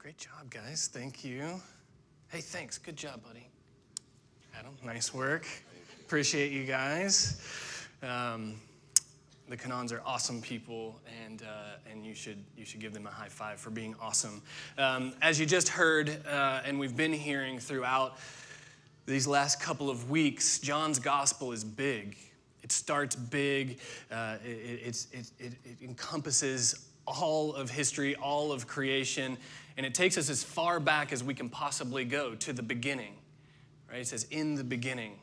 Great job, guys. Thank you. Hey, thanks. Good job, buddy. Adam, nice work. Appreciate you guys. Um, the Canons are awesome people, and, uh, and you, should, you should give them a high five for being awesome. Um, as you just heard, uh, and we've been hearing throughout these last couple of weeks, John's gospel is big. It starts big, uh, it, it, it, it encompasses all of history, all of creation, and it takes us as far back as we can possibly go to the beginning. Right? It says, In the beginning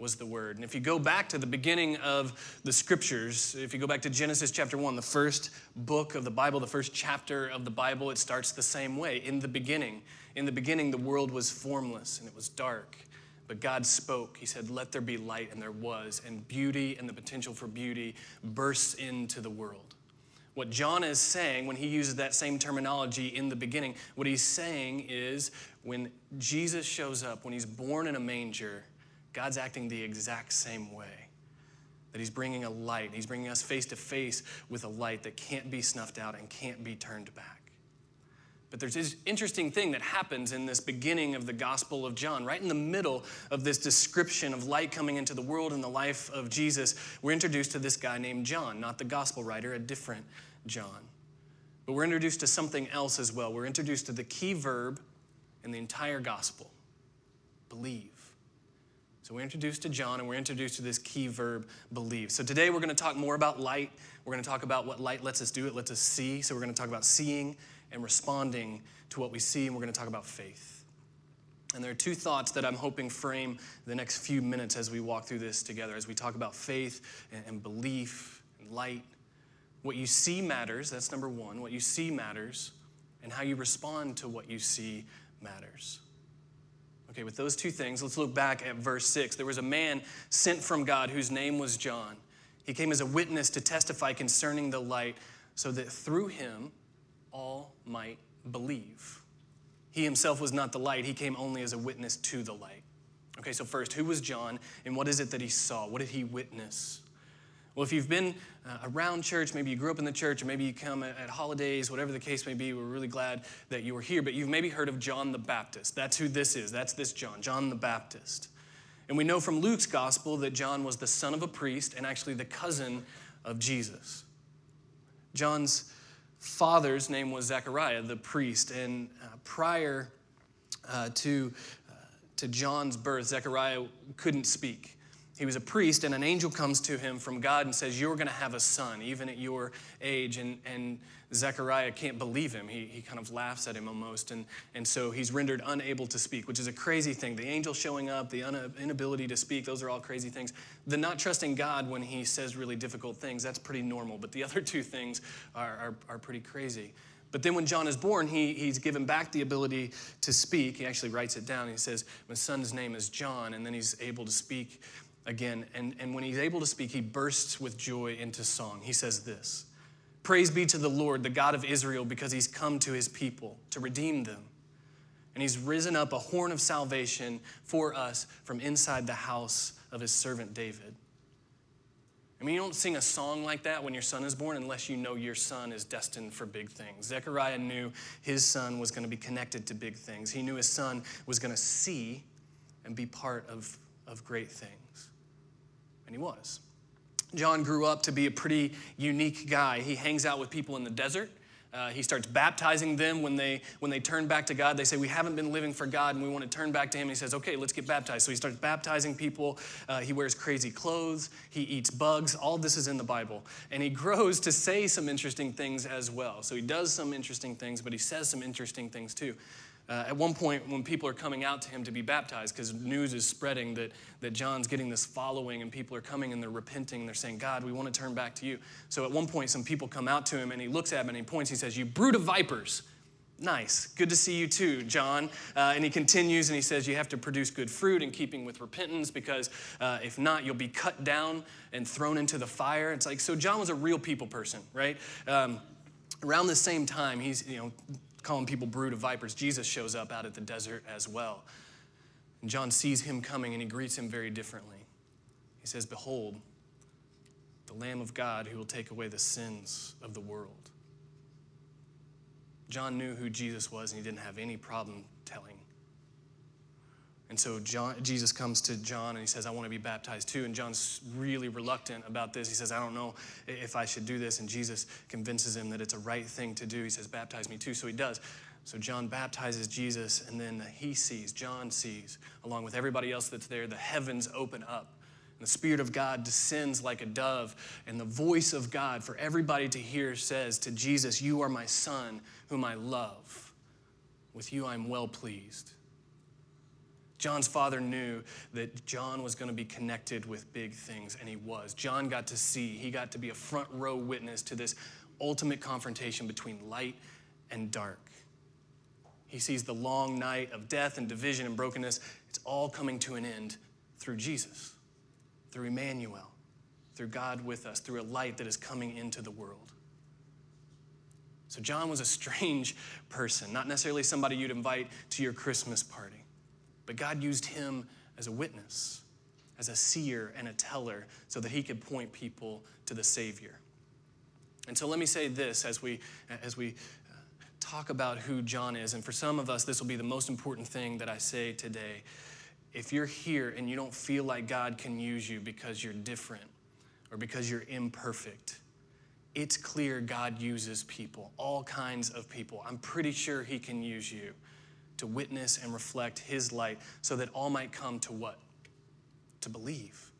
was the Word. And if you go back to the beginning of the scriptures, if you go back to Genesis chapter 1, the first book of the Bible, the first chapter of the Bible, it starts the same way. In the beginning. In the beginning, the world was formless and it was dark. But God spoke. He said, Let there be light, and there was. And beauty and the potential for beauty bursts into the world. What John is saying when he uses that same terminology in the beginning, what he's saying is when Jesus shows up, when he's born in a manger, God's acting the exact same way. That He's bringing a light. He's bringing us face to face with a light that can't be snuffed out and can't be turned back. But there's this interesting thing that happens in this beginning of the Gospel of John. Right in the middle of this description of light coming into the world and the life of Jesus, we're introduced to this guy named John, not the Gospel writer, a different John. But we're introduced to something else as well. We're introduced to the key verb in the entire Gospel believe. So we're introduced to John and we're introduced to this key verb, believe. So today we're going to talk more about light. We're going to talk about what light lets us do. It lets us see. So we're going to talk about seeing and responding to what we see, and we're going to talk about faith. And there are two thoughts that I'm hoping frame the next few minutes as we walk through this together, as we talk about faith and, belief and light. What you see matters, that's number one. What you see matters, and how you respond to what you see matters. Okay, with those two things, let's look back at verse 6. There was a man sent from God whose name was John. He came as a witness to testify concerning the light, so that through him all might believe. He himself was not the light, he came only as a witness to the light. Okay, so first, who was John and what is it that he saw? What did he witness? Well, if you've been uh, around church, maybe you grew up in the church, or maybe you come at, at, holidays, whatever the case may be, we're really glad that you were here. But you've maybe heard of John the Baptist. That's who this is. That's this John, John the Baptist. And we know from Luke's gospel that John was the son of a priest and actually the cousin of Jesus. John's father's name was Zechariah, the priest. And uh, prior uh, to, uh, to John's birth, Zechariah couldn't speak. He was a priest, and an angel comes to him from God and says, You're going to have a son, even at your age. And, and Zechariah can't believe him. He, he kind of laughs at him almost. And, and so he's rendered unable to speak, which is a crazy thing. The angel showing up, the inability to speak, those are all crazy things. The not trusting God when he says really difficult things, that's pretty normal. But the other two things are, are, are pretty crazy. But then when John is born, he, he's given back the ability to speak. He actually writes it down. He says, My son's name is John, and then he's able to speak again. And, and when he's able to speak, he bursts with joy into song. He says this Praise be to the Lord, the God of Israel, because he's come to his people to redeem them. And he's risen up a horn of salvation for us from inside the house of his servant David. I mean, you don't sing a song like that when your son is born unless you know your son is destined for big things. Zechariah knew his son was going to be connected to big things. He knew his son was going to see and be part of, of great things. Was. John grew up to be a pretty unique guy. He hangs out with people in the desert. Uh, he starts baptizing them when they when they turn back to God. They say we haven't been living for God and we want to turn back to Him. And he says, "Okay, let's get baptized." So he starts baptizing people. Uh, he wears crazy clothes. He eats bugs. All this is in the Bible, and he grows to say some interesting things as well. So he does some interesting things, but he says some interesting things too. Uh, at one point, when people are coming out to him to be baptized, because news is spreading that, that John's getting this following and people are coming and they're repenting and they're saying, God, we want to turn back to you. So at one point, some people come out to him and he looks at them and he points, he says, You brood of vipers. Nice. Good to see you too, John. Uh, and he continues and he says, You have to produce good fruit in keeping with repentance because uh, if not, you'll be cut down and thrown into the fire. It's like, so John was a real people person, right? Um, around the same time, he's, you know, calling people brood of vipers, Jesus shows up out at the desert as well. And John sees him coming and he greets him very differently. He says, Behold, the Lamb of God who will take away the sins of the world. John knew who Jesus was and he didn't have any problem telling. And so John, Jesus comes to John and he says, I want to be baptized too. And John's really reluctant about this. He says, I don't know if I should do this. And Jesus convinces him that it's a right thing to do. He says, Baptize me too. So he does. So John baptizes Jesus, and then he sees, John sees, along with everybody else that's there, the heavens open up. And the Spirit of God descends like a dove, and the voice of God for everybody to hear says to Jesus, You are my Son, whom I love. With you I'm well pleased. John's father knew that John was going to be connected with big things, and he was. John got to see, he got to be a front row witness to this ultimate confrontation between light and dark. He sees the long night of death and division and brokenness. It's all coming to an end through Jesus, through Emmanuel, through God with us, through a light that is coming into the world. So, John was a strange person, not necessarily somebody you'd invite to your Christmas party, but God used him as a witness, as a seer and a teller, so that he could point people to the Savior. And so, let me say this as we, as we uh, talk about who John is. And for some of us, this will be the most important thing that I say today. If you're here and you don't feel like God can use you because you're different or because you're imperfect, it's clear God uses people, all kinds of people. I'm pretty sure He can use you to witness and reflect His light so that all might come to what? To believe.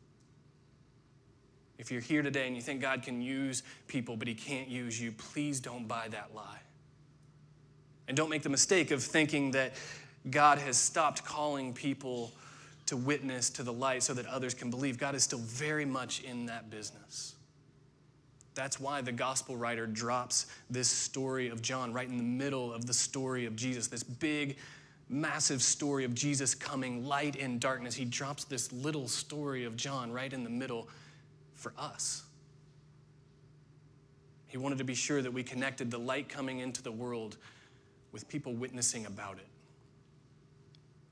If you're here today and you think God can use people, but He can't use you, please don't buy that lie. And don't make the mistake of thinking that God has stopped calling people to witness to the light so that others can believe. God is still very much in that business. That's why the gospel writer drops this story of John right in the middle of the story of Jesus, this big, massive story of Jesus coming, light in darkness. He drops this little story of John right in the middle for us. He wanted to be sure that we connected the light coming into the world with people witnessing about it.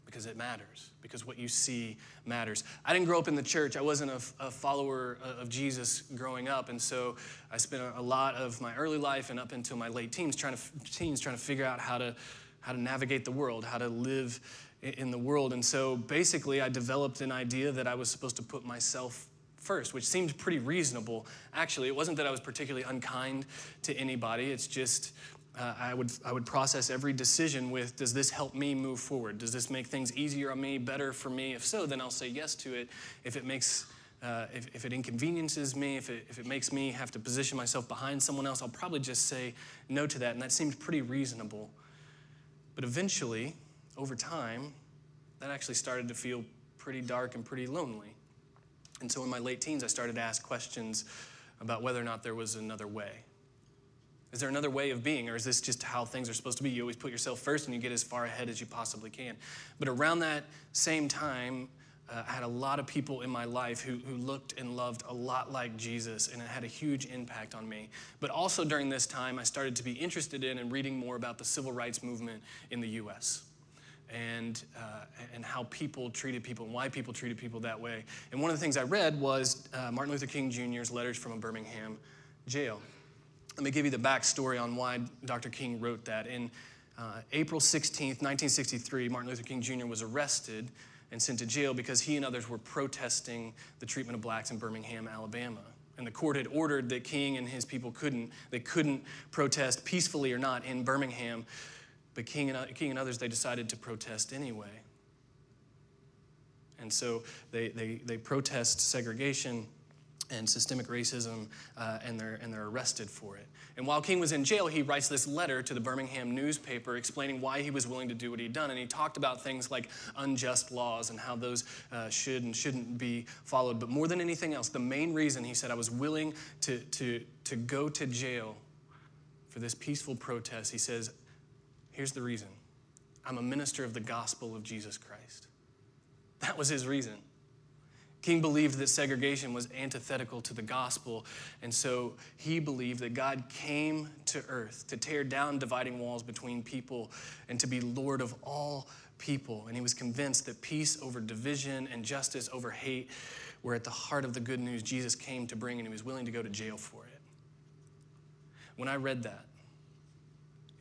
Because it matters, because what you see matters. I didn't grow up in the church. I wasn't a, a follower of Jesus growing up, and so I spent a lot of my early life and up until my late teens trying to teens trying to figure out how to how to navigate the world, how to live in the world. And so basically, I developed an idea that I was supposed to put myself first, which seemed pretty reasonable. Actually, it wasn't that I was particularly unkind to anybody. It's just uh, I, would, I would process every decision with Does this help me move forward? Does this make things easier on me, better for me? If so, then I'll say yes to it. If it makes uh, if, if, it inconveniences me, if it, if it makes me have to position myself behind someone else, I'll probably just say no to that. And that seemed pretty reasonable. But eventually, over time, that actually started to feel pretty dark and pretty lonely. And so in my late teens, I started to ask questions about whether or not there was another way. Is there another way of being, or is this just how things are supposed to be? You always put yourself first and you get as far ahead as you possibly can. But around that same time, uh, I had a lot of people in my life who, who looked and loved a lot like Jesus, and it had a huge impact on me. But also during this time, I started to be interested in and reading more about the civil rights movement in the US and, uh, and how people treated people and why people treated people that way. And one of the things I read was uh, Martin Luther King Jr.'s letters from a Birmingham jail. Let me give you the backstory on why Dr. King wrote that. In uh, April 16th, 1963, Martin Luther King Jr. was arrested and sent to jail because he and others were protesting the treatment of blacks in Birmingham, Alabama. And the court had ordered that King and his people couldn't, they couldn't protest peacefully or not in Birmingham. But King and, King and others, they decided to protest anyway. And so they, they, they protest segregation and systemic racism, uh, and, they're, and they're arrested for it. And while King was in jail, he writes this letter to the Birmingham newspaper explaining why he was willing to do what he'd done. And he talked about things like unjust laws and how those uh, should and shouldn't be followed. But more than anything else, the main reason he said I was willing to, to, to go to jail for this peaceful protest, he says, here's the reason I'm a minister of the gospel of Jesus Christ. That was his reason. King believed that segregation was antithetical to the gospel, and so he believed that God came to earth to tear down dividing walls between people and to be Lord of all people. And he was convinced that peace over division and justice over hate were at the heart of the good news Jesus came to bring, and he was willing to go to jail for it. When I read that,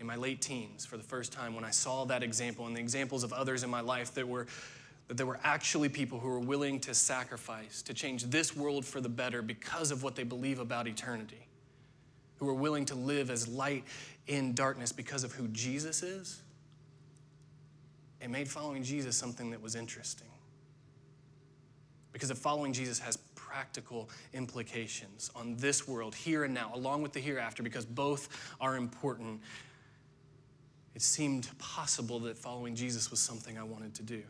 in my late teens for the first time when I saw that example and the examples of others in my life that were that there were actually people who were willing to sacrifice to change this world for the better because of what they believe about eternity. Who were willing to live as light in darkness because of who Jesus is. It made following Jesus something that was interesting. Because if following Jesus has practical implications on this world, here and now, along with the hereafter, because both are important, it seemed possible that following Jesus was something I wanted to do.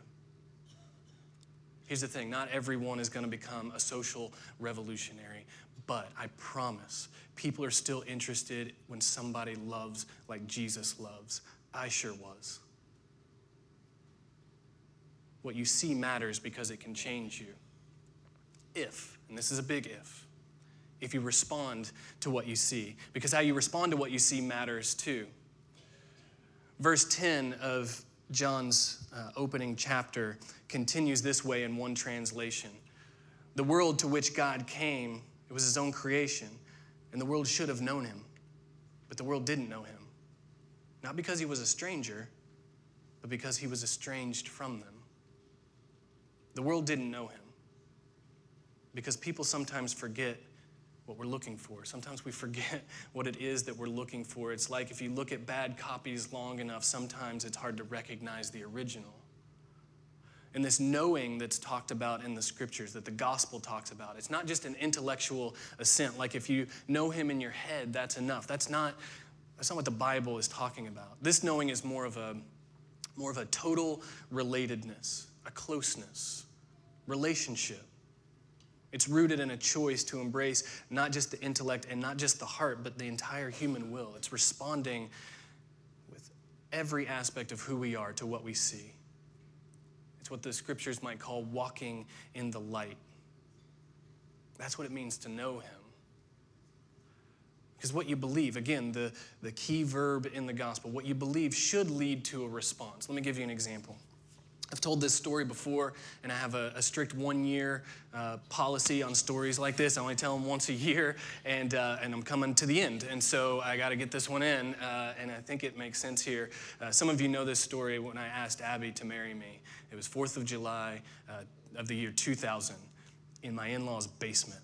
Here's the thing not everyone is going to become a social revolutionary, but I promise people are still interested when somebody loves like Jesus loves. I sure was. What you see matters because it can change you. If, and this is a big if, if you respond to what you see, because how you respond to what you see matters too. Verse 10 of John's uh, opening chapter continues this way in one translation The world to which God came, it was his own creation, and the world should have known him, but the world didn't know him. Not because he was a stranger, but because he was estranged from them. The world didn't know him because people sometimes forget what we're looking for. Sometimes we forget what it is that we're looking for. It's like if you look at bad copies long enough, sometimes it's hard to recognize the original. And this knowing that's talked about in the scriptures, that the gospel talks about, it's not just an intellectual assent. Like if you know him in your head, that's enough. That's not, that's not what the Bible is talking about. This knowing is more of a, more of a total relatedness, a closeness, relationship. It's rooted in a choice to embrace not just the intellect and not just the heart, but the entire human will. It's responding with every aspect of who we are to what we see. It's what the scriptures might call walking in the light. That's what it means to know Him. Because what you believe, again, the, the key verb in the gospel, what you believe should lead to a response. Let me give you an example. I've told this story before, and I have a, a strict one year uh, policy on stories like this. I only tell them once a year, and, uh, and I'm coming to the end. And so I got to get this one in, uh, and I think it makes sense here. Uh, some of you know this story when I asked Abby to marry me. It was 4th of July uh, of the year 2000 in my in law's basement.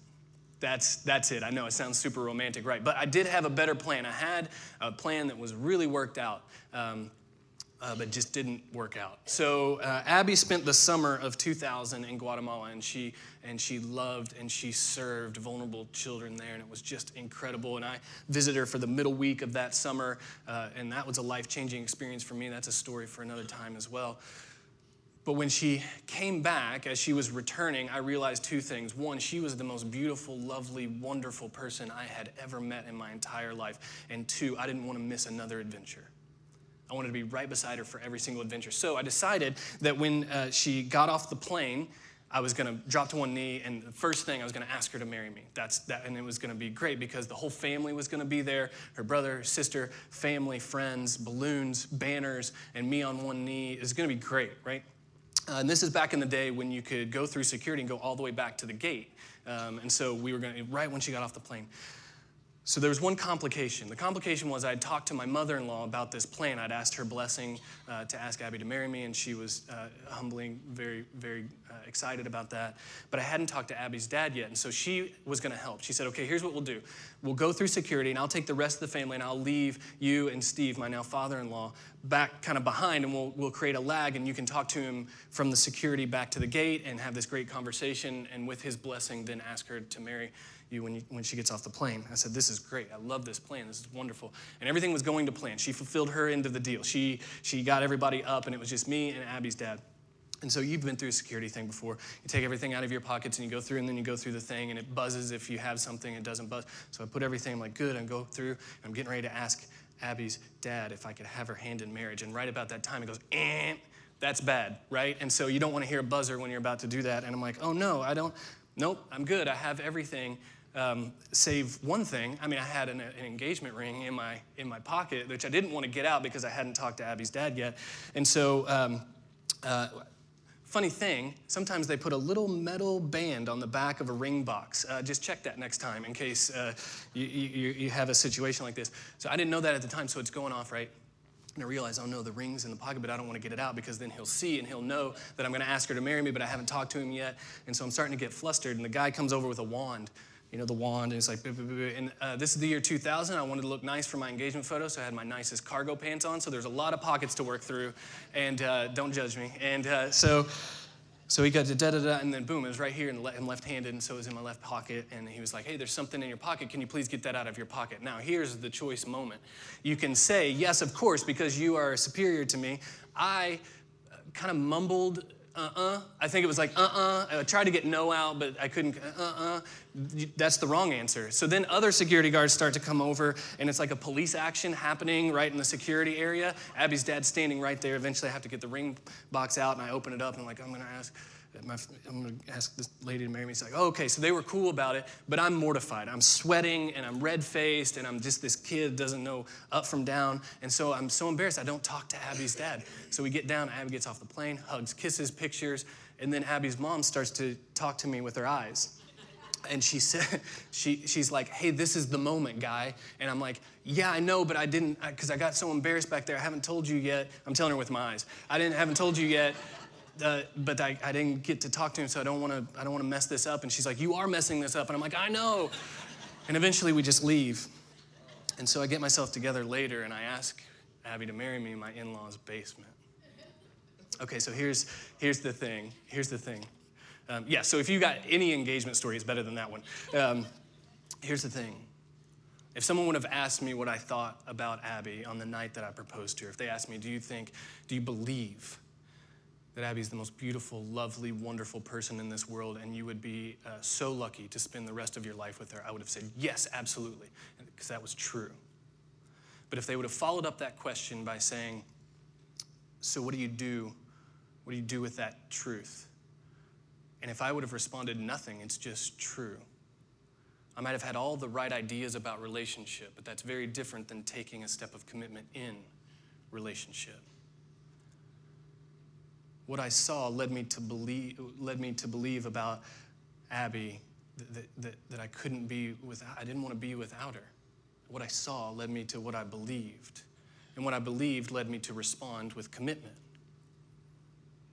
That's, that's it. I know it sounds super romantic, right? But I did have a better plan. I had a plan that was really worked out. Um, uh, but just didn't work out. So uh, Abby spent the summer of 2000 in Guatemala, and she and she loved and she served vulnerable children there, and it was just incredible. And I visited her for the middle week of that summer, uh, and that was a life changing experience for me. That's a story for another time as well. But when she came back, as she was returning, I realized two things. One, she was the most beautiful, lovely, wonderful person I had ever met in my entire life. And two, I didn't want to miss another adventure. I wanted to be right beside her for every single adventure. So I decided that when uh, she got off the plane, I was going to drop to one knee, and the first thing I was going to ask her to marry me. That's that, and it was going to be great because the whole family was going to be there: her brother, sister, family, friends, balloons, banners, and me on one knee. It's going to be great, right? Uh, and this is back in the day when you could go through security and go all the way back to the gate. Um, and so we were going to right when she got off the plane. So there was one complication. The complication was I'd talked to my mother in law about this plan. I'd asked her blessing uh, to ask Abby to marry me, and she was uh, humbly, very, very uh, excited about that. But I hadn't talked to Abby's dad yet, and so she was going to help. She said, Okay, here's what we'll do we'll go through security, and I'll take the rest of the family, and I'll leave you and Steve, my now father in law, back kind of behind, and we'll, we'll create a lag, and you can talk to him from the security back to the gate and have this great conversation, and with his blessing, then ask her to marry you when, you when she gets off the plane. I said, This is great. I love this plan. This is wonderful. And everything was going to plan. She fulfilled her end of the deal. She, she got everybody up, and it was just me and Abby's dad. And so you've been through a security thing before. You take everything out of your pockets and you go through, and then you go through the thing, and it buzzes if you have something, it doesn't buzz. So I put everything, I'm like, good, and go through, I'm getting ready to ask Abby's dad if I could have her hand in marriage. And right about that time, it goes, eh, that's bad, right? And so you don't want to hear a buzzer when you're about to do that. And I'm like, oh no, I don't, nope, I'm good. I have everything um, save one thing. I mean, I had an, an, engagement ring in my in my pocket, which I didn't want to get out because I hadn't talked to Abby's dad yet, and so. Um, uh, funny thing, sometimes they put a little metal band on the back of a ring box. Uh, just check that next time in case uh, you, you, you have a situation like this. So I didn't know that at the time, so it's going off, right? And I realize, oh no, the ring's in the pocket, but I don't want to get it out because then he'll see and he'll know that I'm going to ask her to marry me, but I haven't talked to him yet. And so I'm starting to get flustered. And the guy comes over with a wand, you know, the wand, and it's like, and uh, this is the year 2000. I wanted to look nice for my engagement photo, so I had my nicest cargo pants on. So there's a lot of pockets to work through, and uh, don't judge me. And uh, so, so he got to da da da, and then boom, it was right here and le- left handed, and so it was in my left pocket. And he was like, Hey, there's something in your pocket. Can you please get that out of your pocket? Now, here's the choice moment. You can say, Yes, of course, because you are superior to me. I kind of mumbled, uh uh I think it was like, uh uh I tried to get no out, but I couldn't, uh uh That's the wrong answer. So then other security guards start to come over, and it's like a police action happening right in the security area. Abby's dad's standing right there. Eventually, I have to get the ring box out, and I open it up, and I'm like, I'm gonna ask. My, I'm going to ask this lady to marry me. She's like, oh, okay. So they were cool about it, but I'm mortified. I'm sweating and I'm red faced and I'm just this kid doesn't know up from down. And so I'm so embarrassed. I don't talk to Abby's dad. So we get down. Abby gets off the plane, hugs, kisses, pictures. And then Abby's mom starts to talk to me with her eyes. And she said, she, she's like, hey, this is the moment, guy. And I'm like, yeah, I know, but I didn't, because I got so embarrassed back there. I haven't told you yet. I'm telling her with my eyes. I didn't, haven't told you yet uh, but I, I didn't get to talk to him, so I don't want to I don't want to mess this up. And she's like, "You are messing this up," and I'm like, "I know." And eventually we just leave. And so I get myself together later, and I ask Abby to marry me in my in-laws' basement. Okay, so here's here's the thing. Here's the thing. Um, yeah, so if you got any engagement story, it's better than that one. Um, here's the thing. If someone would have asked me what I thought about Abby on the night that I proposed to her, if they asked me, "Do you think? Do you believe?" That Abby's the most beautiful, lovely, wonderful person in this world, and you would be uh, so lucky to spend the rest of your life with her, I would have said, yes, absolutely, because that was true. But if they would have followed up that question by saying, so what do you do? What do you do with that truth? And if I would have responded, nothing, it's just true. I might have had all the right ideas about relationship, but that's very different than taking a step of commitment in relationship what I saw led me to believe, led me to believe about Abby that, that, that I couldn't be without, I didn't want to be without her. What I saw led me to what I believed. And what I believed led me to respond with commitment.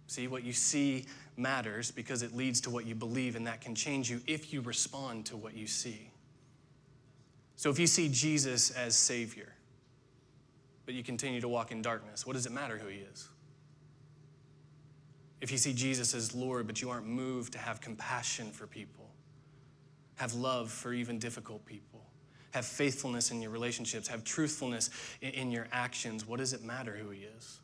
See, what you see matters because it leads to what you believe, and that can change you if you respond to what you see. So if you see Jesus as Savior, but you continue to walk in darkness, what does it matter who He is? If you see Jesus as Lord, but you aren't moved to have compassion for people, have love for even difficult people, have faithfulness in your relationships, have truthfulness in your actions, what does it matter who He is?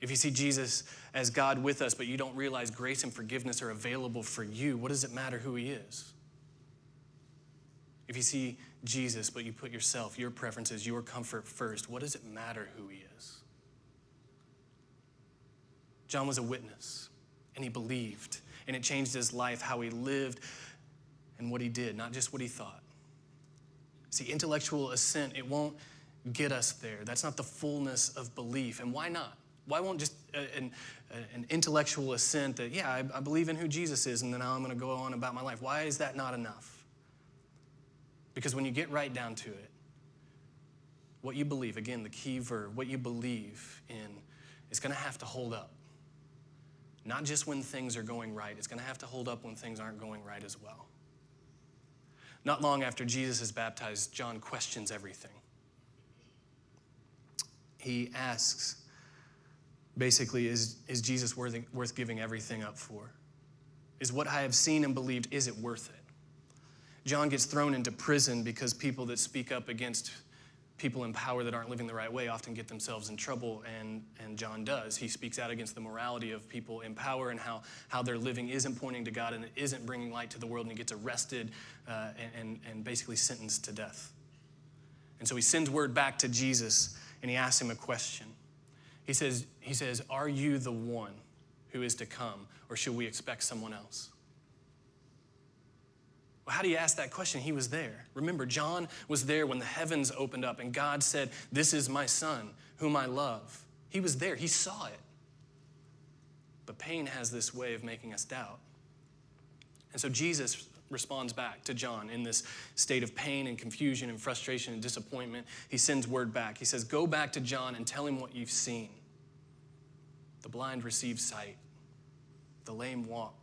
If you see Jesus as God with us, but you don't realize grace and forgiveness are available for you, what does it matter who He is? If you see Jesus, but you put yourself, your preferences, your comfort first, what does it matter who He is? John was a witness, and he believed, and it changed his life, how he lived, and what he did, not just what he thought. See, intellectual assent, it won't get us there. That's not the fullness of belief. And why not? Why won't just uh, an, uh, an intellectual assent that, yeah, I, I believe in who Jesus is, and then now I'm going to go on about my life? Why is that not enough? Because when you get right down to it, what you believe, again, the key verb, what you believe in, is going to have to hold up. Not just when things are going right, it's going to have to hold up when things aren't going right as well. Not long after Jesus is baptized, John questions everything. He asks, basically, is, is Jesus worth, worth giving everything up for? Is what I have seen and believed, is it worth it? John gets thrown into prison because people that speak up against people in power that aren't living the right way often get themselves in trouble, and, and John does. He speaks out against the morality of people in power and how, how their living isn't pointing to God and it isn't bringing light to the world, and he gets arrested uh, and, and basically sentenced to death. And so he sends word back to Jesus and he asks him a question. He says, he says, Are you the one who is to come, or should we expect someone else? How do you ask that question? He was there. Remember, John was there when the heavens opened up and God said, This is my son, whom I love. He was there, he saw it. But pain has this way of making us doubt. And so Jesus responds back to John in this state of pain and confusion and frustration and disappointment. He sends word back. He says, Go back to John and tell him what you've seen. The blind receive sight, the lame walk,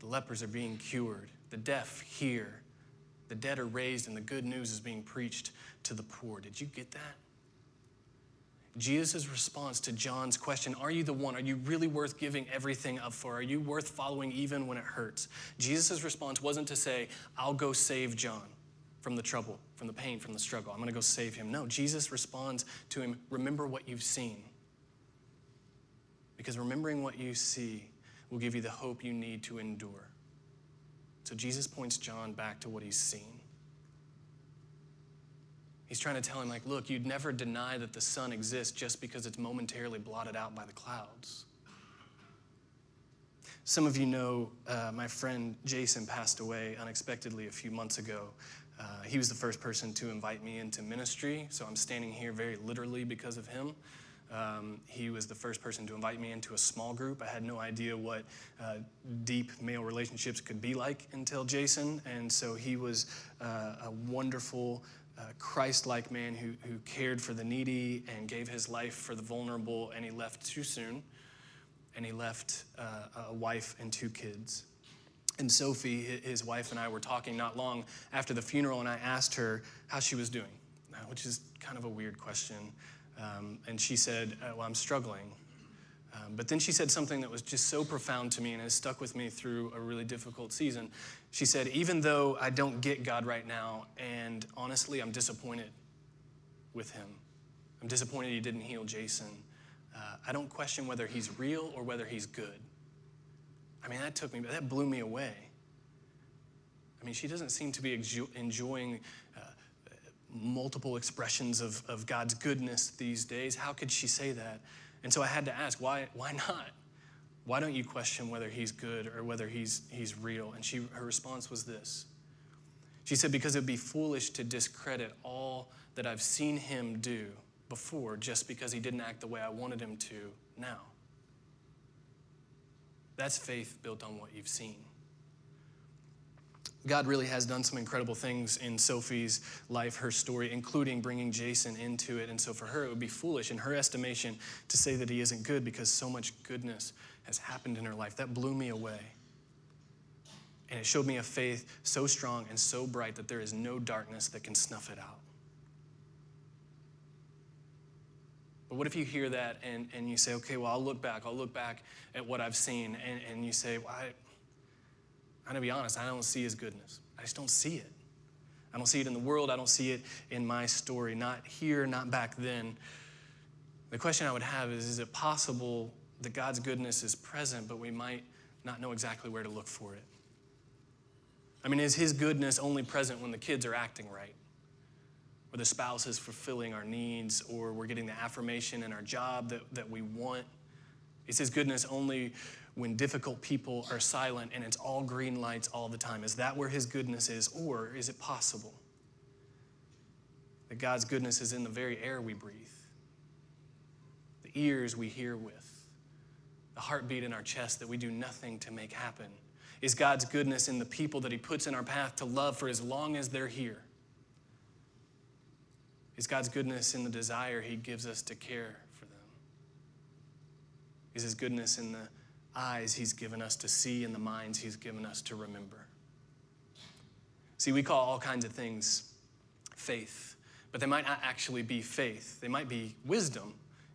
the lepers are being cured, the deaf hear, the dead are raised, and the good news is being preached to the poor. Did you get that? Jesus' response to John's question, Are you the one? Are you really worth giving everything up for? Are you worth following even when it hurts? Jesus' response wasn't to say, I'll go save John from the trouble, from the pain, from the struggle. I'm going to go save him. No, Jesus responds to him, Remember what you've seen. Because remembering what you see will give you the hope you need to endure. So Jesus points John back to what he's seen. He's trying to tell him, like, look, you'd never deny that the sun exists just because it's momentarily blotted out by the clouds. Some of you know uh, my friend Jason passed away unexpectedly a few months ago. Uh, he was the first person to invite me into ministry, so I'm standing here very literally because of him. Um, he was the first person to invite me into a small group. I had no idea what uh, deep male relationships could be like until Jason, and so he was uh, a wonderful Christ like man who, who cared for the needy and gave his life for the vulnerable, and he left too soon. And he left uh, a wife and two kids. And Sophie, his wife, and I were talking not long after the funeral, and I asked her how she was doing, uh, which is kind of a weird question. Um, and she said, uh, Well, I'm struggling. Um, but then she said something that was just so profound to me and has stuck with me through a really difficult season. She said, Even though I don't get God right now, and honestly, I'm disappointed with Him, I'm disappointed He didn't heal Jason. Uh, I don't question whether He's real or whether He's good. I mean, that took me, that blew me away. I mean, she doesn't seem to be enjoying multiple expressions of, of God's goodness these days. How could she say that? And so I had to ask, why, why not? Why don't you question whether he's good or whether he's, he's real? And she, her response was this She said, Because it would be foolish to discredit all that I've seen him do before just because he didn't act the way I wanted him to now. That's faith built on what you've seen. God really has done some incredible things in Sophie's life, her story, including bringing Jason into it. And so for her, it would be foolish, in her estimation, to say that he isn't good because so much goodness has happened in her life. That blew me away. And it showed me a faith so strong and so bright that there is no darkness that can snuff it out. But what if you hear that and, and you say, okay, well, I'll look back. I'll look back at what I've seen. And, and you say, well, I, I'm to be honest, I don't see his goodness. I just don't see it. I don't see it in the world. I don't see it in my story. Not here, not back then. The question I would have is Is it possible that God's goodness is present, but we might not know exactly where to look for it? I mean, is his goodness only present when the kids are acting right? Or the spouse is fulfilling our needs, or we're getting the affirmation in our job that, that we want? Is his goodness only when difficult people are silent and it's all green lights all the time? Is that where His goodness is? Or is it possible that God's goodness is in the very air we breathe, the ears we hear with, the heartbeat in our chest that we do nothing to make happen? Is God's goodness in the people that He puts in our path to love for as long as they're here? Is God's goodness in the desire He gives us to care for them? Is His goodness in the eyes He's given us to see and the minds He's given us to remember. See, we call all kinds of things faith, but they might not actually be faith. They might be wisdom.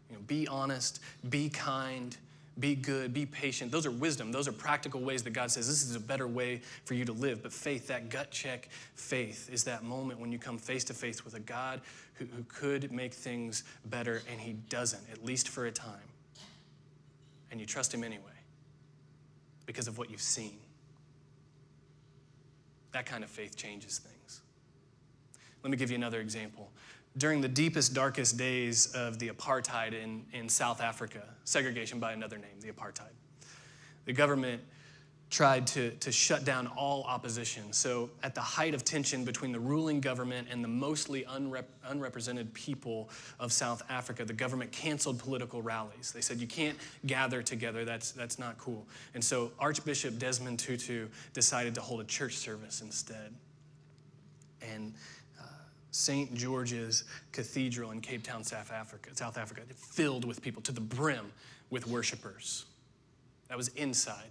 You know, be honest, be kind, be good, be patient. Those are wisdom. Those are practical ways that God says this is a better way for you to live. But faith, that gut check faith, is that moment when you come face to face with a God who, who could make things better and He doesn't, at least for a time. And you trust Him anyway because of what you've seen. That kind of faith changes things. Let me give you another example. During the deepest, darkest days of the apartheid in, in South Africa, segregation by another name, the apartheid, the government tried to, to shut down all opposition. So, at the height of tension between the ruling government and the mostly unrep- unrepresented people of South Africa, the government canceled political rallies. They said, You can't gather together, that's, that's not cool. And so, Archbishop Desmond Tutu decided to hold a church service instead. And uh, St. George's Cathedral in Cape Town, South Africa, South Africa, filled with people to the brim with worshipers. That was inside.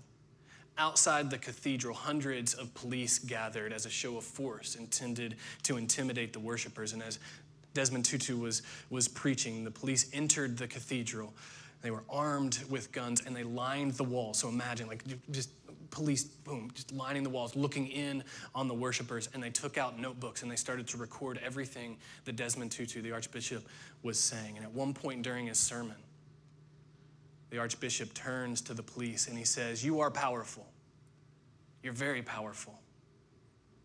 Outside the cathedral, hundreds of police gathered as a show of force intended to intimidate the worshipers. And as Desmond Tutu was, was preaching, the police entered the cathedral. They were armed with guns and they lined the walls. So imagine, like, just police, boom, just lining the walls, looking in on the worshipers. And they took out notebooks and they started to record everything that Desmond Tutu, the archbishop, was saying. And at one point during his sermon, the archbishop turns to the police and he says, You are powerful. You're very powerful,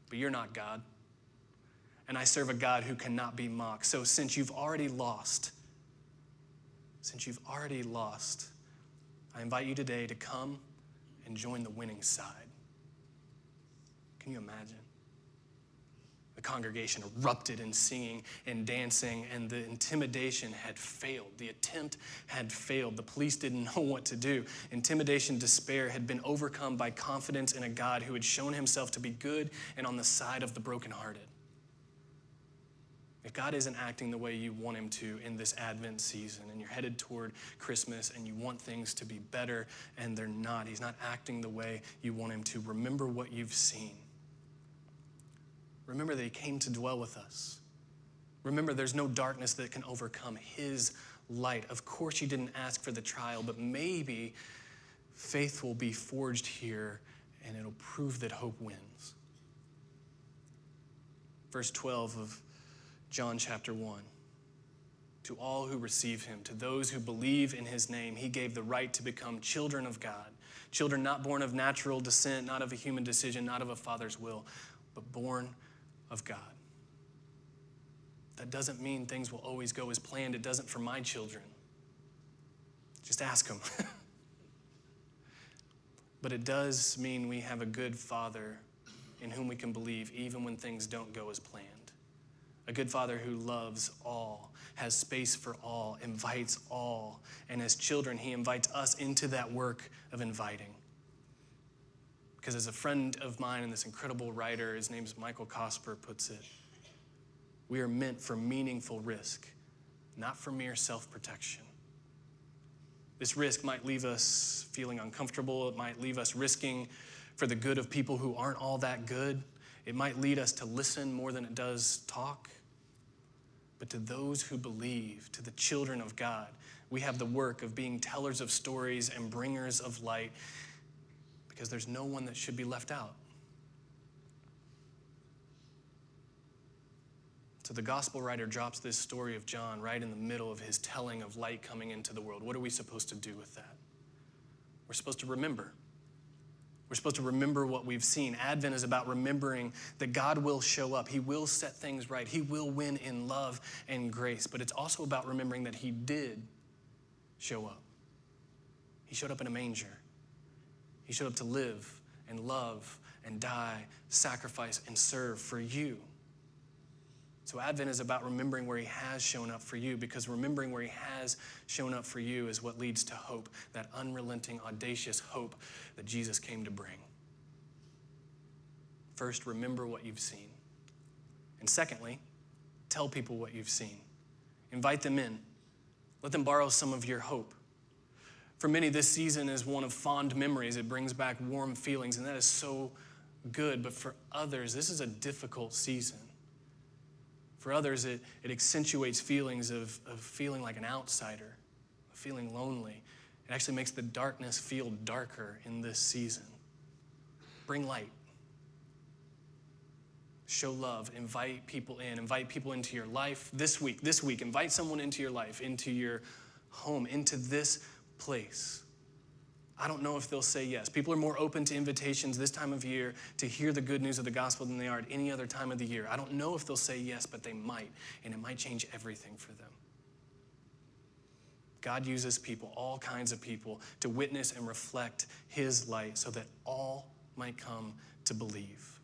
but you're not God. And I serve a God who cannot be mocked. So since you've already lost, since you've already lost, I invite you today to come and join the winning side. Can you imagine? Congregation erupted in singing and dancing, and the intimidation had failed. The attempt had failed. The police didn't know what to do. Intimidation, despair had been overcome by confidence in a God who had shown himself to be good and on the side of the brokenhearted. If God isn't acting the way you want Him to in this Advent season, and you're headed toward Christmas and you want things to be better and they're not, He's not acting the way you want Him to, remember what you've seen. Remember that He came to dwell with us. Remember, there's no darkness that can overcome His light. Of course, you didn't ask for the trial, but maybe faith will be forged here and it'll prove that hope wins. Verse 12 of John chapter 1. To all who receive him, to those who believe in his name, he gave the right to become children of God. Children not born of natural descent, not of a human decision, not of a father's will, but born of God. That doesn't mean things will always go as planned. It doesn't for my children. Just ask them. but it does mean we have a good father in whom we can believe even when things don't go as planned. A good father who loves all, has space for all, invites all. And as children, he invites us into that work of inviting. Because as a friend of mine and this incredible writer, his name is Michael Cosper, puts it, we are meant for meaningful risk, not for mere self protection. This risk might leave us feeling uncomfortable. It might leave us risking for the good of people who aren't all that good. It might lead us to listen more than it does talk. But to those who believe, to the children of God, we have the work of being tellers of stories and bringers of light because there's no one that should be left out. So the gospel writer drops this story of John right in the middle of his telling of light coming into the world. What are we supposed to do with that? We're supposed to remember. We're supposed to remember what we've seen. Advent is about remembering that God will show up. He will set things right. He will win in love and grace. But it's also about remembering that He did show up. He showed up in a manger. He showed up to live and love and die, sacrifice and serve for you. So, Advent is about remembering where He has shown up for you because remembering where He has shown up for you is what leads to hope, that unrelenting, audacious hope that Jesus came to bring. First, remember what you've seen. And secondly, tell people what you've seen. Invite them in, let them borrow some of your hope. For many, this season is one of fond memories. It brings back warm feelings, and that is so good. But for others, this is a difficult season. For others, it, it accentuates feelings of, of feeling like an outsider, feeling lonely. It actually makes the darkness feel darker in this season. Bring light. Show love. Invite people in. Invite people into your life this week. This week, invite someone into your life, into your home, into this place. I don't know if they'll say yes. People are more open to invitations this time of year to hear the good news of the gospel than they are at any other time of the year. I don't know if they'll say yes, but they might, and it might change everything for them. God uses people, all kinds of people, to witness and reflect his light so that all might come to believe.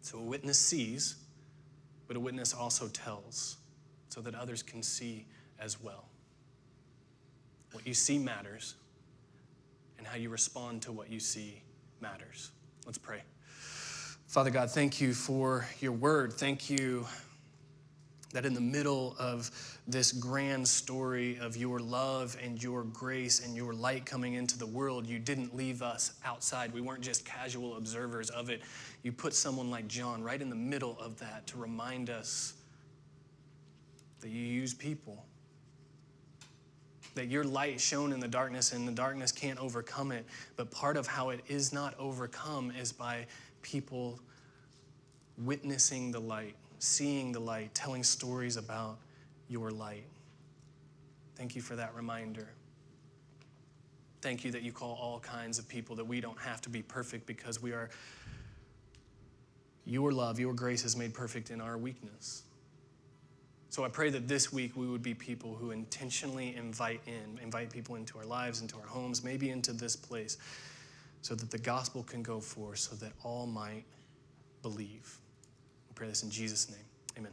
So a witness sees, but a witness also tells so that others can see as well. What you see matters, and how you respond to what you see matters. Let's pray. Father God, thank you for your word. Thank you that in the middle of this grand story of your love and your grace and your light coming into the world, you didn't leave us outside. We weren't just casual observers of it. You put someone like John right in the middle of that to remind us that you use people. That your light shone in the darkness and the darkness can't overcome it. But part of how it is not overcome is by people witnessing the light seeing the light, telling stories about your light. Thank you for that reminder. Thank you that you call all kinds of people, that we don't have to be perfect because we are, your love, your grace is made perfect in our weakness. So I pray that this week we would be people who intentionally invite in, invite people into our lives, into our homes, maybe into this place, so that the gospel can go forth, so that all might believe We pray this in Jesus' name. Amen.